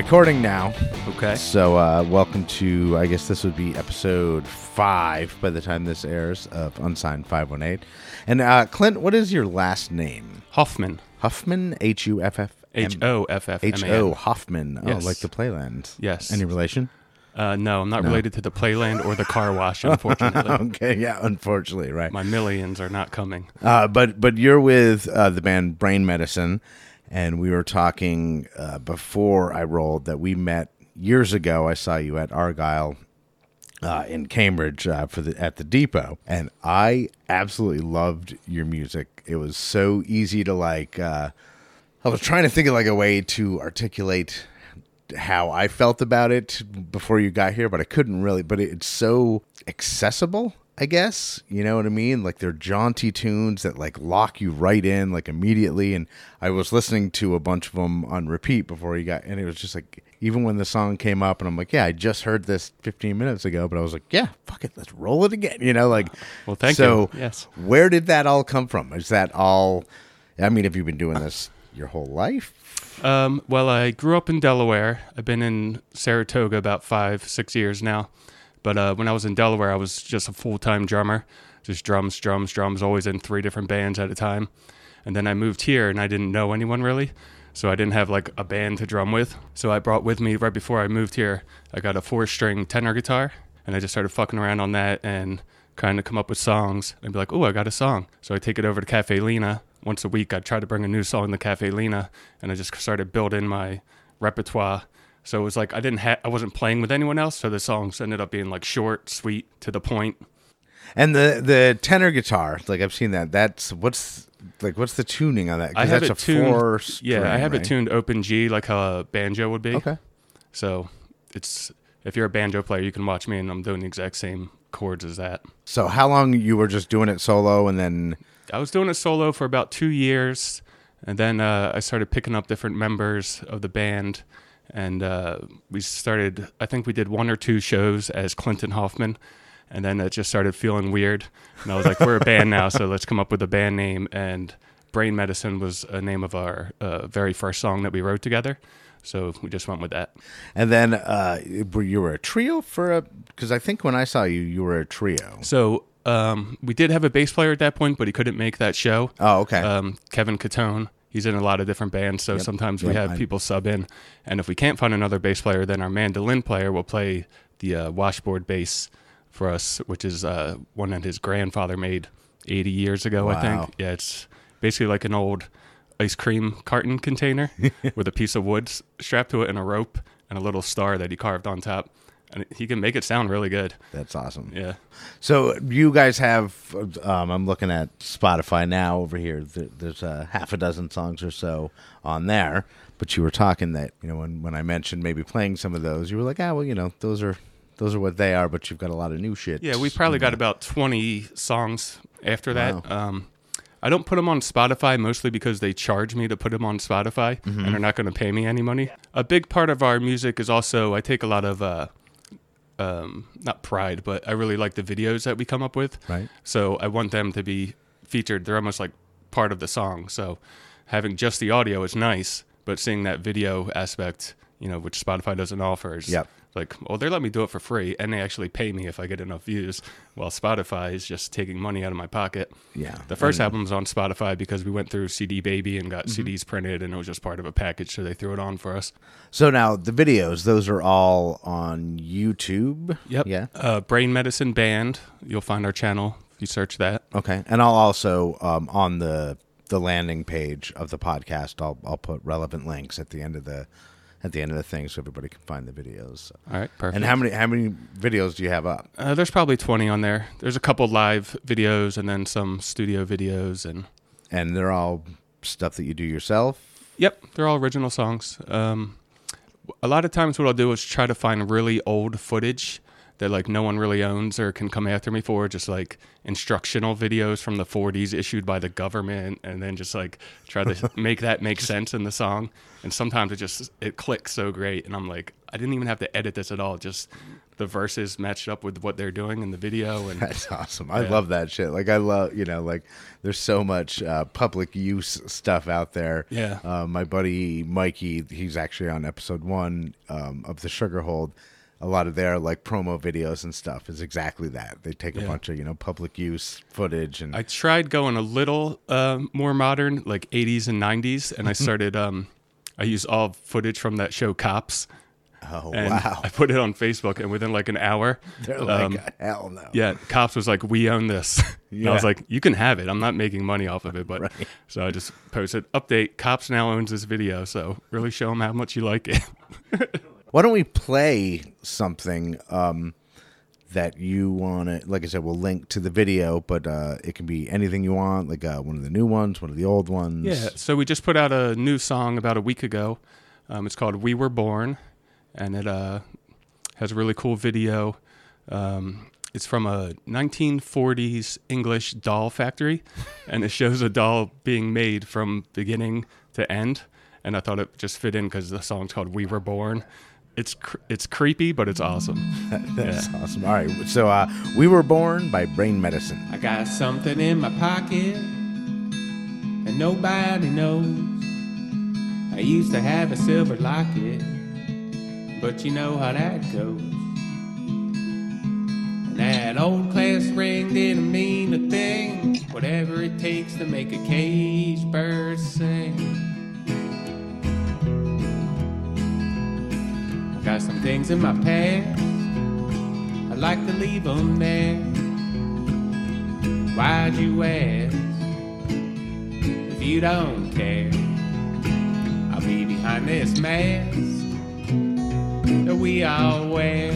Recording now. Okay. So uh, welcome to, I guess this would be episode five by the time this airs of Unsigned 518. And uh, Clint, what is your last name? Hoffman. Huffman? H U F F H O F F M H O. Hoffman. Oh, Yes. like the Playland. Yes. Any relation? Uh, no, I'm not related to the Playland or the car wash, unfortunately. okay, yeah, unfortunately, right. My millions are not coming. Uh, but but you're with uh, the band Brain Medicine, and we were talking uh, before I rolled that we met years ago. I saw you at Argyle uh, in Cambridge uh, for the at the depot, and I absolutely loved your music. It was so easy to like. Uh, I was trying to think of like a way to articulate how I felt about it before you got here, but I couldn't really. But it's so accessible, I guess. You know what I mean? Like they're jaunty tunes that like lock you right in like immediately. And I was listening to a bunch of them on repeat before you got, and it was just like even when the song came up, and I'm like, yeah, I just heard this 15 minutes ago, but I was like, yeah, fuck it, let's roll it again. You know, like. Well, thank so you. Yes. Where did that all come from? Is that all? I mean, have you been doing this your whole life? Um, well, I grew up in Delaware. I've been in Saratoga about five, six years now. But uh, when I was in Delaware, I was just a full time drummer, just drums, drums, drums, always in three different bands at a time. And then I moved here and I didn't know anyone really. So I didn't have like a band to drum with. So I brought with me right before I moved here, I got a four string tenor guitar and I just started fucking around on that and kind of come up with songs and be like, oh, I got a song. So I take it over to Cafe Lena. Once a week, I'd try to bring a new song to Cafe Lena and I just started building my repertoire. So it was like I didn't ha- I wasn't playing with anyone else, so the songs ended up being like short, sweet, to the point. And the the tenor guitar, like I've seen that. That's what's like what's the tuning on that? 'Cause I have that's a tuned. four. yeah, I have right? it tuned open G like how a banjo would be. Okay. So it's if you're a banjo player, you can watch me, and I'm doing the exact same chords as that. So how long you were just doing it solo, and then I was doing it solo for about two years, and then uh, I started picking up different members of the band, and uh, we started. I think we did one or two shows as Clinton Hoffman, and then it just started feeling weird, and I was like, "We're a band now, so let's come up with a band name." And Brain Medicine was a name of our uh, very first song that we wrote together, so we just went with that. and then uh, you were a trio for a? Because I think when I saw you, you were a trio. So um, we did have a bass player at that point, but he couldn't make that show. Oh, okay. um, Kevin Catone. He's in a lot of different bands, so sometimes we Yep, have I- people sub in. And if we can't find another bass player, then our mandolin player will play the uh, washboard bass for us, which is uh, one that his grandfather made 80 years ago, I think. Yeah, it's basically like an old ice cream carton container with a piece of wood strapped to it and a rope and a little star that he carved on top. And he can make it sound really good. That's awesome. Yeah. So you guys have, um, I'm looking at Spotify now over here. There- There's a half a dozen songs or so on there. But you were talking that you know when when I mentioned maybe playing some of those, you were like, ah, well, you know, those are those are what they are. But you've got a lot of new shit. Yeah, we probably got about 20 songs after that. Um, I don't put them on Spotify mostly because they charge me to put them on Spotify and they're not going to pay me any money. A big part of our music is also I take a lot of uh, um, not pride, but I really like the videos that we come up with. Right. So I want them to be featured. They're almost like part of the song. So having just the audio is nice, but seeing that video aspect, you know, which Spotify doesn't offer, is Yep. Like, oh, they let me do it for free, and they actually pay me if I get enough views. While Spotify is just taking money out of my pocket. Yeah. The first album's on Spotify because we went through CD Baby and got Mm-hmm. CDs printed, and it was just part of a package, so they threw it on for us. So now the videos, those are all on YouTube. Yep. Yeah. Uh, Brain Medicine Band. You'll find our channel if you search that. Okay. And I'll also um, on the the landing page of the podcast, I'll I'll put relevant links at the end of the at the end of the thing so everybody can find the videos. All right, perfect. And how many how many videos do you have up? Uh, there's probably 20 on there. There's a couple live videos and then some studio videos and And they're all stuff that you do yourself. yep, they're all original songs. Um, a lot of times what I'll do is try to find really old footage that like no one really owns or can come after me for, just like instructional videos from the 40s issued by the government and then just like try to make that make sense in the song. And sometimes it just it clicks so great and I'm like I didn't even have to edit this at all. Just the verses matched up with what they're doing in the video, and That's awesome. I love that shit. Like I love, you know, like there's so much uh, public use stuff out there. Yeah. Uh, my buddy Mikey, he's actually on episode one um, of the Sugar Hold. A lot of their like promo videos and stuff is exactly that. They take a bunch of you know public use footage and I tried going a little uh, more modern, like 80s and 90s, and I started. Um, I used all footage from that show Cops, oh and wow, I put it on Facebook, and within like an hour, they're like um, hell no. yeah, Cops was like, "We own this." And I was like, "You can have it. I'm not making money off of it." But Right. so I just posted, "Update: Cops now owns this video." So really show them how much you like it. Why don't we play something um, that you want to? Like I said, we'll link to the video, but uh, it can be anything you want, like uh, one of the new ones, one of the old ones. Yeah. So we just put out a new song about a week ago. Um, it's called "We Were Born," and it uh, has a really cool video. Um, it's from a 1940s English doll factory, and it shows a doll being made from beginning to end. And I thought it just fit in because the song's called "We Were Born." It's cr- it's creepy, but it's awesome. That's awesome. All right, so uh, we were born by Brain Medicine. I got something in my pocket and nobody knows. I used to have a silver locket, but you know how that goes. And that old class ring didn't mean a thing. Whatever it takes to make a cage bird sing. Got some things in my past. I like to leave them there. Why'd you ask? If you don't care, I'll be behind this mask that we all wear.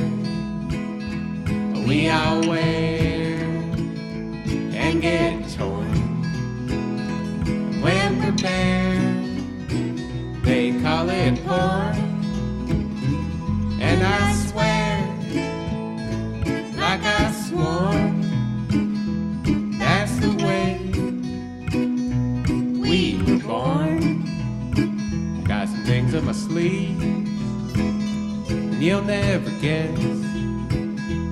We all wear and get torn. When prepared, they call it porn. I swear, like I swore. That's the way we were born. Got some things up my sleeve, and you'll never guess.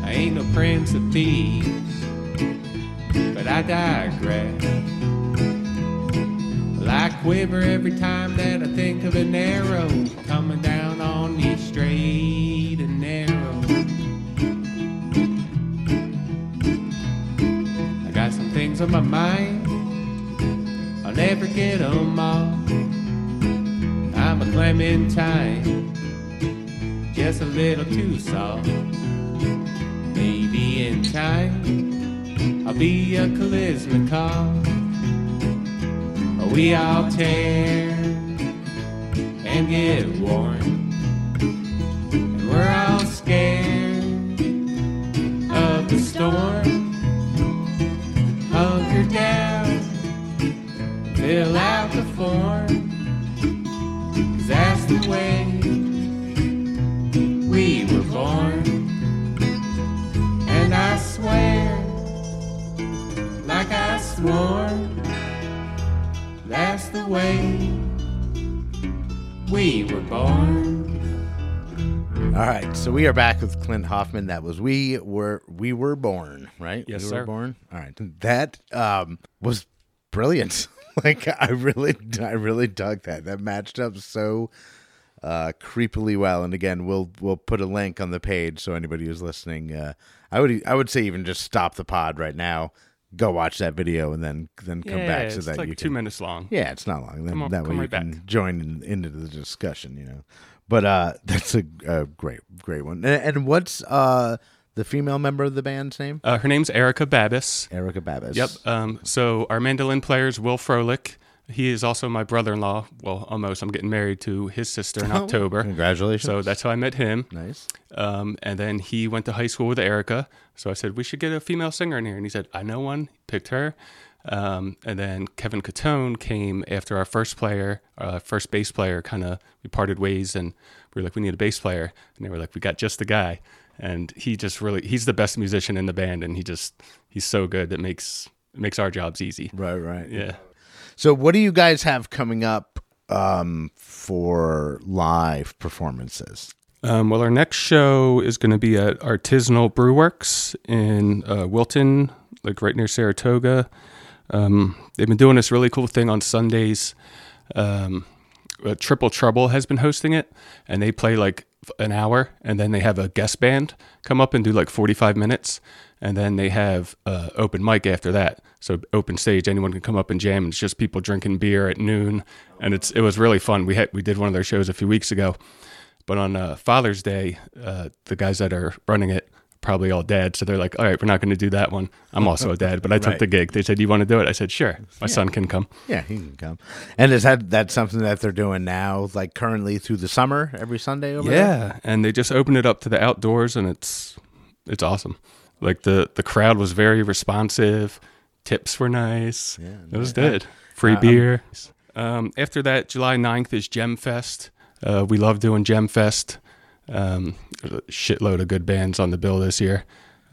I ain't no prince of thieves, but I digress. Well, I quiver every time that I think of an arrow We all tear and get worn, and we're all scared of the storm. Hunker down, fill out the form. 'Cause that's the way we were born. The way we were born. All right, so we are back with Clint Hoffman. That was we were we were born, right? Yes, we sir. Were born. All right, that um, was brilliant. like I really, I really dug that. That matched up so uh, creepily well. And again, we'll we'll put a link on the page so anybody who's listening, uh, I would I would say even just stop the pod right now, go watch that video, and then then come yeah, back so it's that like you two can minutes long. yeah, it's not long. Then on- that way you right can back. join in, into the discussion, you know. But uh, that's a, a great, great one. And, and what's uh the female member of the band's name? Uh, her name's Erica Babis. Erica Babis. Yep. Um, so our mandolin player is Will Froelich. He is also my brother-in-law. Well, almost. I'm getting married to his sister in October. Congratulations. So that's how I met him. nice. Um, and then he went to high school with Erica. So I said, we should get a female singer in here. And he said, I know one. Picked her. Um, and then Kevin Catone came after our first player, uh, first bass player, kind of, we parted ways and we were like, we need a bass player. And they were like, we got just the guy. And he just really, he's the best musician in the band. And he just, he's so good that makes, makes our jobs easy. Right, right. Yeah. So, what do you guys have coming up um, for live performances? Um, well, our next show is going to be at Artisanal Brewworks in uh, Wilton, like right near Saratoga. Um, they've been doing this really cool thing on Sundays. Um, uh, Triple Trouble has been hosting it, and they play like an hour, and then they have a guest band come up and do like 45 minutes, and then they have uh, open mic after that. So open stage, anyone can come up and jam. It's just people drinking beer at noon, and it's it was really fun. We had we did one of their shows a few weeks ago, but on uh, Father's Day, uh, the guys that are running it probably all dads, so they're like, "All right, we're not going to do that one." I'm also a dad, but I took Right. the gig. They said, "You want to do it?" I said, "Sure." My son can come. Yeah, he can come. And is that that's something that they're doing now, like currently through the summer, every Sunday over there? Yeah, and they just opened it up to the outdoors, and it's it's awesome. Like the the crowd was very responsive. Tips were nice. Yeah, it was nice. good. Free Uh, beer. Um, after that, July 9th is Gem Fest. Uh, we love doing Gem Fest. Um, a shitload of good bands on the bill this year.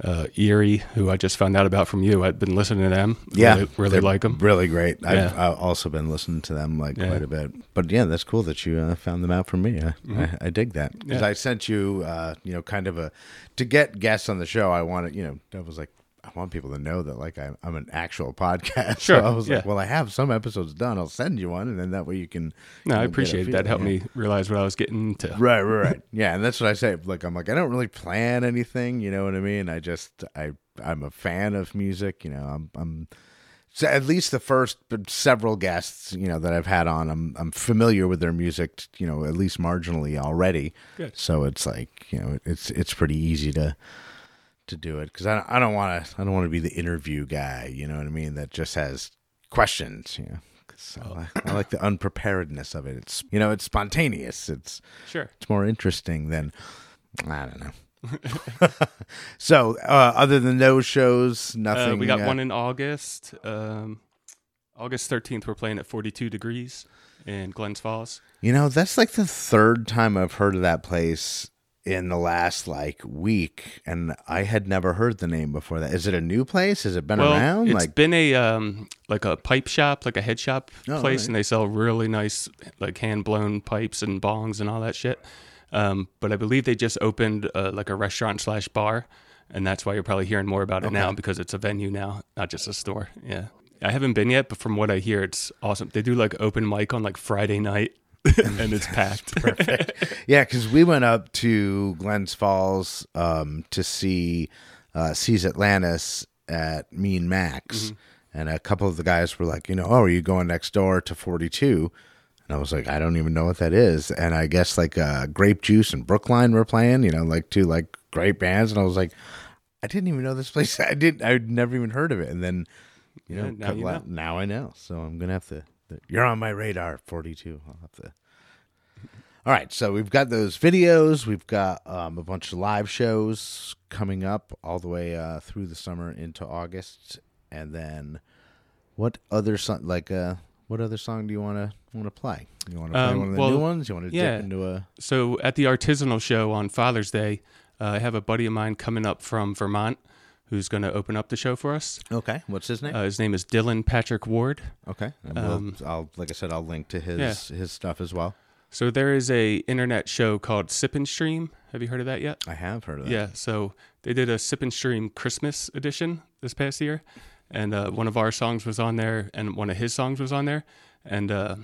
Uh, Erie, who I just found out about from you. I've been listening to them. Yeah, really, really like them. Really great. I've Yeah. uh, also been listening to them like Yeah. quite a bit. But yeah, that's cool that you uh, found them out from me. I, I, I dig that because Mm-hmm. Yeah. I sent you, uh, you know, kind of a to get guests on the show. I wanted, you know, I was like, I want people to know that like I'm, I'm an actual podcast. Sure, So I was like, well, I have some episodes done. I'll send you one, and then that way you can. No, you I know, get a appreciate that. Helped yeah. me realize what I was getting into. Right, right, right. yeah, and that's what I say. Like, I'm like, I don't really plan anything. You know what I mean? I just, I, I'm a fan of music. You know, I'm, I'm. So at least the first uh, several guests, you know, that I've had on, I'm, I'm familiar with their music. You know, at least marginally already. Good. So it's like, you know, it's, it's pretty easy to, to do it because I, I don't want to, I don't want to be the interview guy. You know what I mean? That just has questions. You know. 'Cause I, like, I like the unpreparedness of it. It's you know it's spontaneous. It's Sure. it's more interesting than I don't know. so, uh, other than those shows, nothing. Uh, we got uh, one in August. Um, August 13th, we're playing at 42 degrees in Glens Falls. You know, that's like the third time I've heard of that place in the last like week, and I had never heard the name before that. Is it a new place? Has it been well, around? it's Like, been a um, like a pipe shop, like a head shop Oh, place, alright. and they sell really nice like hand blown pipes and bongs and all that shit. Um, but I believe they just opened uh, like a restaurant slash bar, and that's why you're probably hearing more about it now because it's a venue now, not just a store. Yeah, I haven't been yet, but from what I hear, it's awesome. They do like open mic on like Friday night, and it's packed. Perfect. Yeah, because we went up to Glens Falls um, to see uh, Seas Atlantis at Mean Max, and a couple of the guys were like, you know, oh, are you going next door to Forty Two? And I was like, I don't even know what that is. And I guess like uh, Grape Juice and Brookline were playing, you know, like two like great bands. And I was like, I didn't even know this place. I didn't. I'd never even heard of it. And then, you know, Yeah, now you know. now I know. So I'm gonna have to. You're on my radar, 42. I'll have to. All right, so we've got those videos. We've got um, a bunch of live shows coming up all the way uh, through the summer into August, and then what other song? Like, uh, what other song do you want to want to play? You want to play Um, one of the well, new ones? You want to yeah. dip into a? So at the artisanal show on Father's Day, uh, I have a buddy of mine coming up from Vermont who's going to open up the show for us. Okay, what's his name? Uh, his name is Dylan Patrick Ward. okay, and we'll, um, I'll like I said, I'll link to his his stuff as well. So there is a internet show called Sip and Stream. Have you heard of that yet? I have heard of that. Yeah. So they did a Sip and Stream Christmas edition this past year, and uh, one of our songs was on there, and one of his songs was on there, and uh,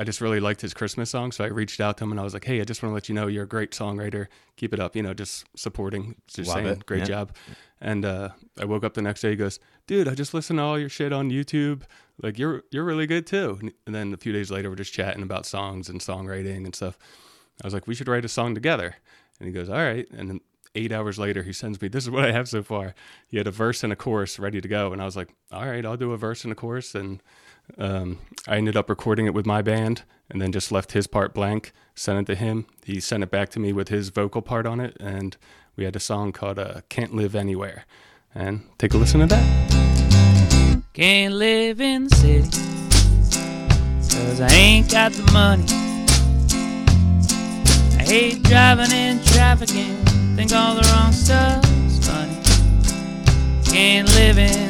I just really liked his Christmas song, so I reached out to him and I was like, "Hey, I just want to let you know you're a great songwriter. Keep it up. You know, just supporting, just Love saying, it. great Yeah. job." And uh, I woke up the next day. He goes, "Dude, I just listened to all your shit on YouTube. Like, you're you're really good too." And then a few days later, we're just chatting about songs and songwriting and stuff. I was like, "We should write a song together." And he goes, "All right." And then eight hours later, he sends me, "This is what I have so far." He had a verse and a chorus ready to go, and I was like, "All right, I'll do a verse and a chorus." And um, I ended up recording it with my band, and then just left his part blank. Sent it to him. He sent it back to me with his vocal part on it, and we had a song called uh, "Can't Live Anywhere." And take a listen to that. Can't live in the city. Cause I ain't got the money. I hate driving in traffic and think all the wrong stuff's funny. Can't live in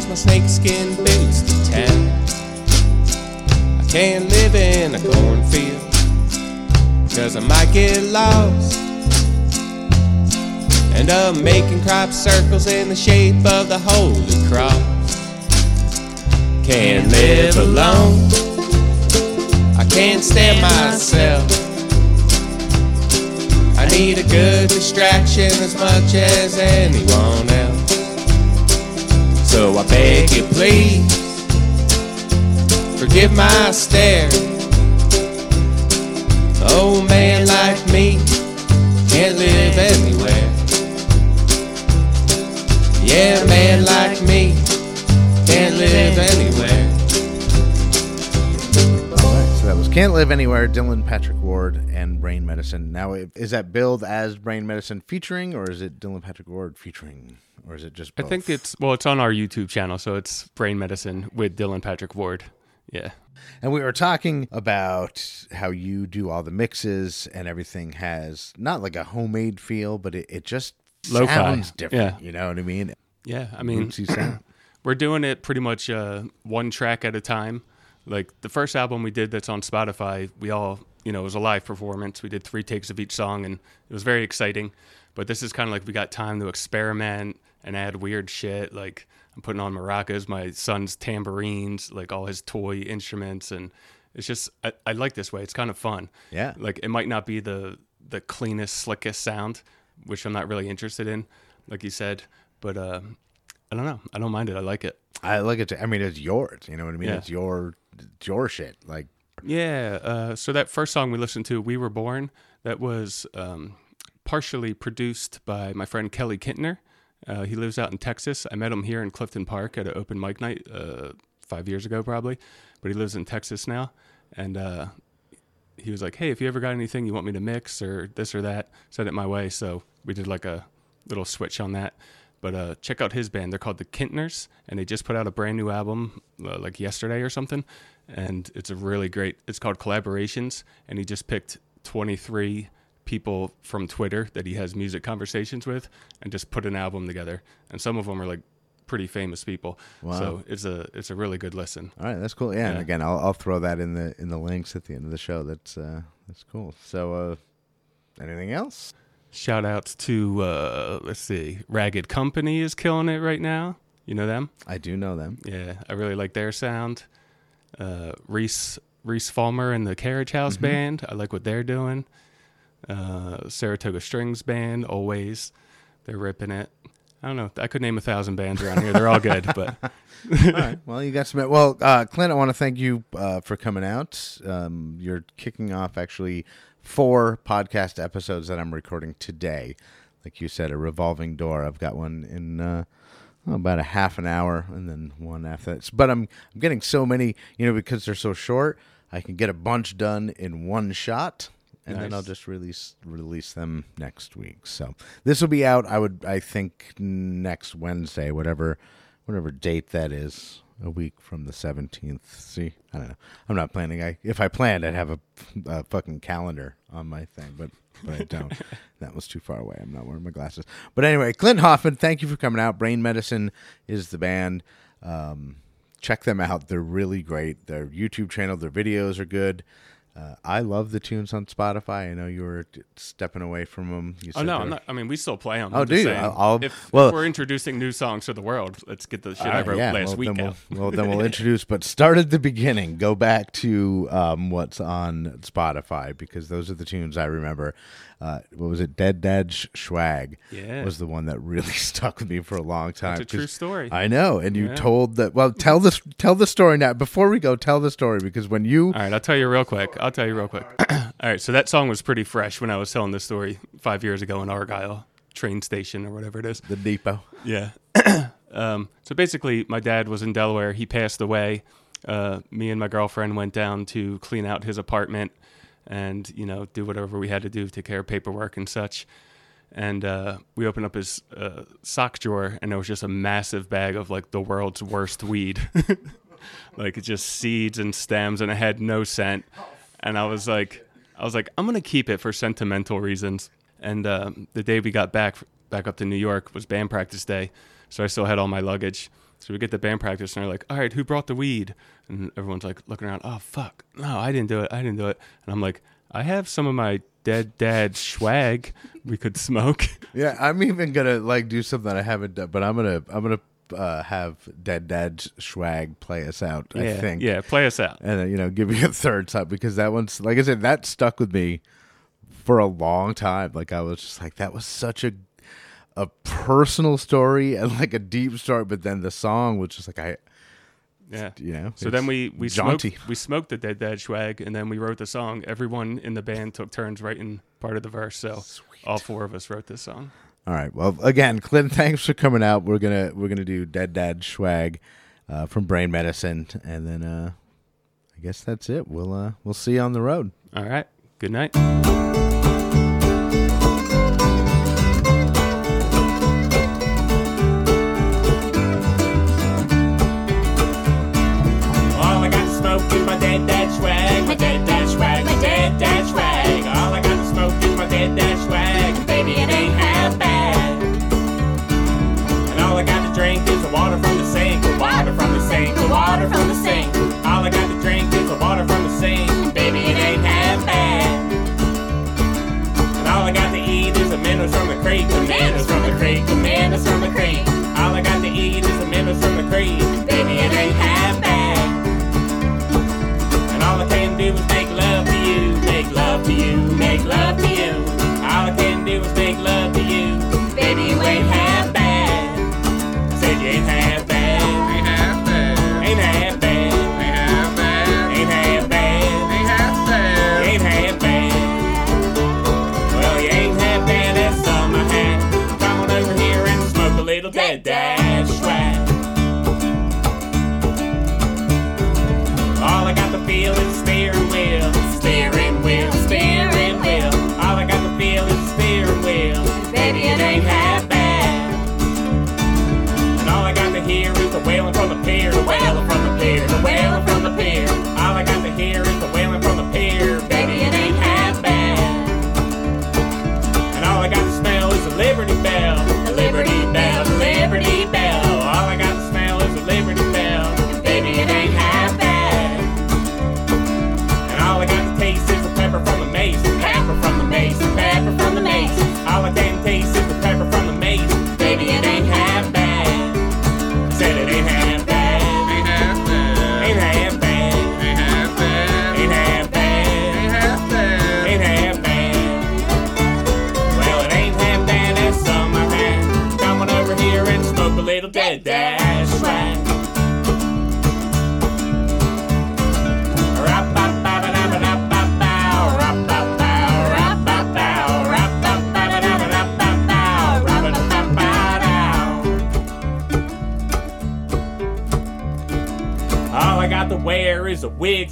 wears my snakeskin boots to town. I can't live in a cornfield because I might get lost. End up making crop circles in the shape of the Holy Cross. Can't live alone. I can't stand myself. I need a good distraction as much as anyone else. So I beg you, please, forgive my stare. Oh, man like me can't live anywhere. Yeah, man like me can't live anywhere. Can't Live Anywhere, Dylan Patrick Ward, and Brain Medicine. Now, is that billed as Brain Medicine featuring, or is it Dylan Patrick Ward featuring, or is it just I think it's well, it's on our YouTube channel, so it's Brain Medicine with Dylan Patrick Ward. Yeah. And we were talking about how you do all the mixes and everything has not like a homemade feel, but it, it just Lo-fi. sounds different. Yeah. You know what I mean? Yeah. I mean, we're doing it pretty much uh, one track at a time. Like the first album we did that's on Spotify, we all, you know, it was a live performance. We did three takes of each song and it was very exciting. But this is kind of like we got time to experiment and add weird shit. Like I'm putting on maracas, my son's tambourines, like all his toy instruments. And it's just, I, I like this way. It's kind of fun. Yeah. Like it might not be the, the cleanest, slickest sound, which I'm not really interested in, like you said. But uh, I don't know. I don't mind it. I like it. I like it. To, I mean, it's yours. You know what I mean? Yeah. It's your, your shit. Like, Yeah. Uh, so that first song we listened to, "We Were Born," that was um, partially produced by my friend Kelly Kintner. Uh, he lives out in Texas. I met him here in Clifton Park at an open mic night uh, five years ago, probably. But he lives in Texas now, and uh, he was like, "Hey, if you ever got anything you want me to mix or this or that, send it my way." So we did like a little switch on that. But uh, check out his band. They're called the Kintners, and they just put out a brand new album uh, like yesterday or something. And it's a really great. It's called Collaborations, and he just picked 23 people from Twitter that he has music conversations with, and just put an album together. And some of them are like pretty famous people. Wow. So it's a it's a really good listen. all right, that's cool. Yeah. And again, I'll, I'll throw that in the in the links at the end of the show. That's uh, that's cool. So, uh, anything else? Shout outs to uh, let's see, Ragged Company is killing it right now. You know them? I do know them. Yeah, I really like their sound. Uh, Reese Reese Falmer and the Carriage House Mm-hmm. Band, I like what they're doing. Uh, Saratoga Strings Band, always, they're ripping it. I don't know. I could name a thousand bands around here. They're all good, but All right. Well, you got some. Well, uh, Clint, I want to thank you uh, for coming out. Um, you're kicking off actually four podcast episodes that I'm recording today. Like you said, a revolving door. I've got one in uh, oh, about a half an hour, and then one after that. But I'm I'm getting so many, you know, because they're so short. I can get a bunch done in one shot, and then I'll just release release them next week. So this will be out. I would I think next Wednesday, whatever whatever date that is, a week from the seventeenth. See, I don't know. I'm not planning. I if I planned, I'd have a, a fucking calendar on my thing, but but I don't. that was too far away. I'm not wearing my glasses. But anyway, Clint Hoffman, thank you for coming out. Brain Medicine is the band. Um, check them out. They're really great. Their YouTube channel, their videos are good. Uh, I love the tunes on Spotify. I know you were t- stepping away from them. You oh no, I'm not. I mean, we still play them. Oh, do you? I'll- I'll- if, well- if we're introducing new songs to the world, let's get the shit I Uh, wrote yeah, last well, week then out. We'll, well, then we'll introduce, but start at the beginning. Go back to um, what's on Spotify because those are the tunes I remember. Uh, what was it? Dead Dad Schwag Yeah. was the one that really stuck with me for a long time. That's a true story. I know, and you Yeah. told that. Well, tell this, tell the story now. Before we go, tell the story because when you All right, I'll tell you real quick. I'll tell you real quick. All right, so that song was pretty fresh when I was telling this story five years ago in Argyle train station or whatever it is. the depot, Yeah. Um, so basically, my dad was in Delaware. He passed away. Uh, me and my girlfriend went down to clean out his apartment and you know do whatever we had to do, take care of paperwork and such. And uh, we opened up his uh, sock drawer, and there was just a massive bag of like the world's worst weed, like just seeds and stems, and it had no scent. And I was like, I was like, I'm gonna keep it for sentimental reasons. And um, the day we got back back up to New York was band practice day, so I still had all my luggage. So we get to band practice, and they're like, "All right, who brought the weed?" And everyone's like looking around. Oh fuck, no, I didn't do it. I didn't do it. And I'm like, I have some of my dead dad's swag we could smoke. Yeah, I'm even gonna like do something I haven't done, but I'm gonna I'm gonna uh, have Dead Dad's Schwag play us out. I yeah, think. yeah, play us out. and uh, you know, give me a third time because that one's like I said, that stuck with me for a long time. Like I was just like, that was such a a personal story and like a deep story, but then the song was just like I, Yeah. you know. So then we we jaunty. smoked we smoked the dead dad swag, and then we wrote the song. Everyone in the band took turns writing part of the verse, so all four of us wrote this song. All right. Well, again, Clint, thanks for coming out. We're gonna we're gonna do Dead Dad Schwag uh, from Brain Medicine, and then uh, I guess that's it. We'll uh, we'll see you on the road. All right. Good night.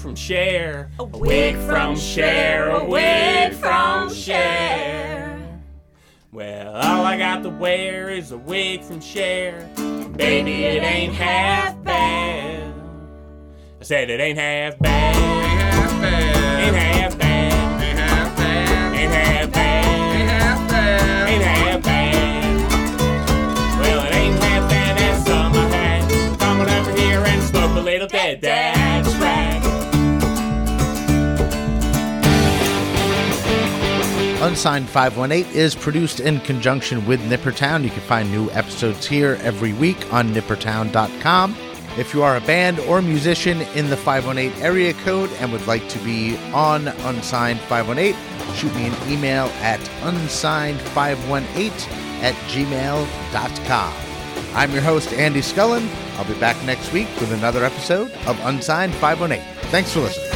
From Cher. A wig from Cher. A wig from Cher. Well, all I got to wear is a wig from Cher. Baby, it ain't half bad. I said it ain't half bad. Unsigned 518 is produced in conjunction with Nippertown. You can find new episodes here every week on nippertown.com. If you are a band or musician in the 518 area code and would like to be on Unsigned 518, shoot me an email at unsigned518 at gmail.com. I'm your host, Andy Scullin. I'll be back next week with another episode of Unsigned 518. Thanks for listening.